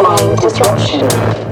Mind disruption.